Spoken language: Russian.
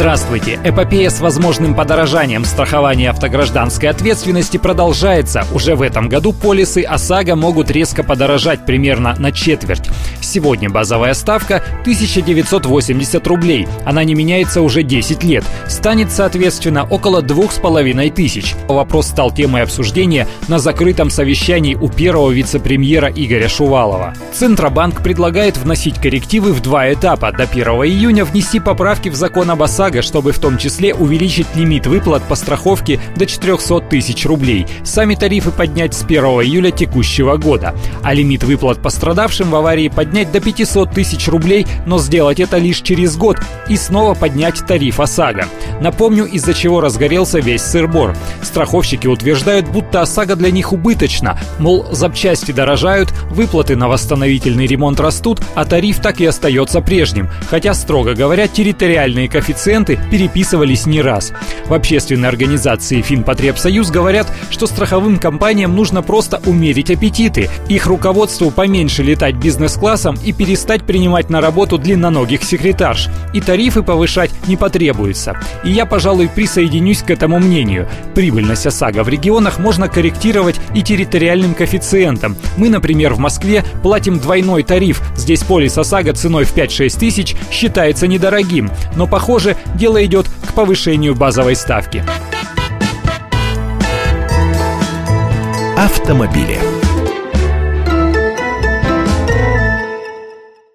Здравствуйте! Эпопея с возможным подорожанием страхования автогражданской ответственности продолжается. Уже в этом году полисы ОСАГО могут резко подорожать примерно на четверть. Сегодня базовая ставка 1980 рублей. Она не меняется уже 10 лет. Станет, соответственно, около 2500. Вопрос стал темой обсуждения на закрытом совещании у первого вице-премьера Игоря Шувалова. Центробанк предлагает вносить коррективы в два этапа. До 1 июня внести поправки в закон об ОСАГО ОСАГО, чтобы в том числе увеличить лимит выплат по страховке до 400 тысяч рублей. Сами тарифы поднять с 1 июля текущего года. А лимит выплат пострадавшим в аварии поднять до 500 тысяч рублей, но сделать это лишь через год и снова поднять тариф ОСАГО. Напомню, из-за чего разгорелся весь сырбор. Страховщики утверждают, будто ОСАГО для них убыточно, мол, запчасти дорожают, выплаты на восстановительный ремонт растут, а тариф так и остается прежним, хотя, строго говоря, территориальные коэффициенты переписывались не раз. В общественной организации Финпотребсоюз говорят, что страховым компаниям нужно просто умерить аппетиты. Их руководству поменьше летать бизнес-классом и перестать принимать на работу длинноногих секретарш. И тарифы повышать не потребуется. И я, пожалуй, присоединюсь к этому мнению. Прибыльность ОСАГО в регионах можно корректировать и территориальным коэффициентом. Мы, например, в Москве платим двойной тариф. Здесь полис ОСАГО ценой в 5-6 тысяч считается недорогим. Но, похоже, дело идет к повышению базовой ставки. Автомобили.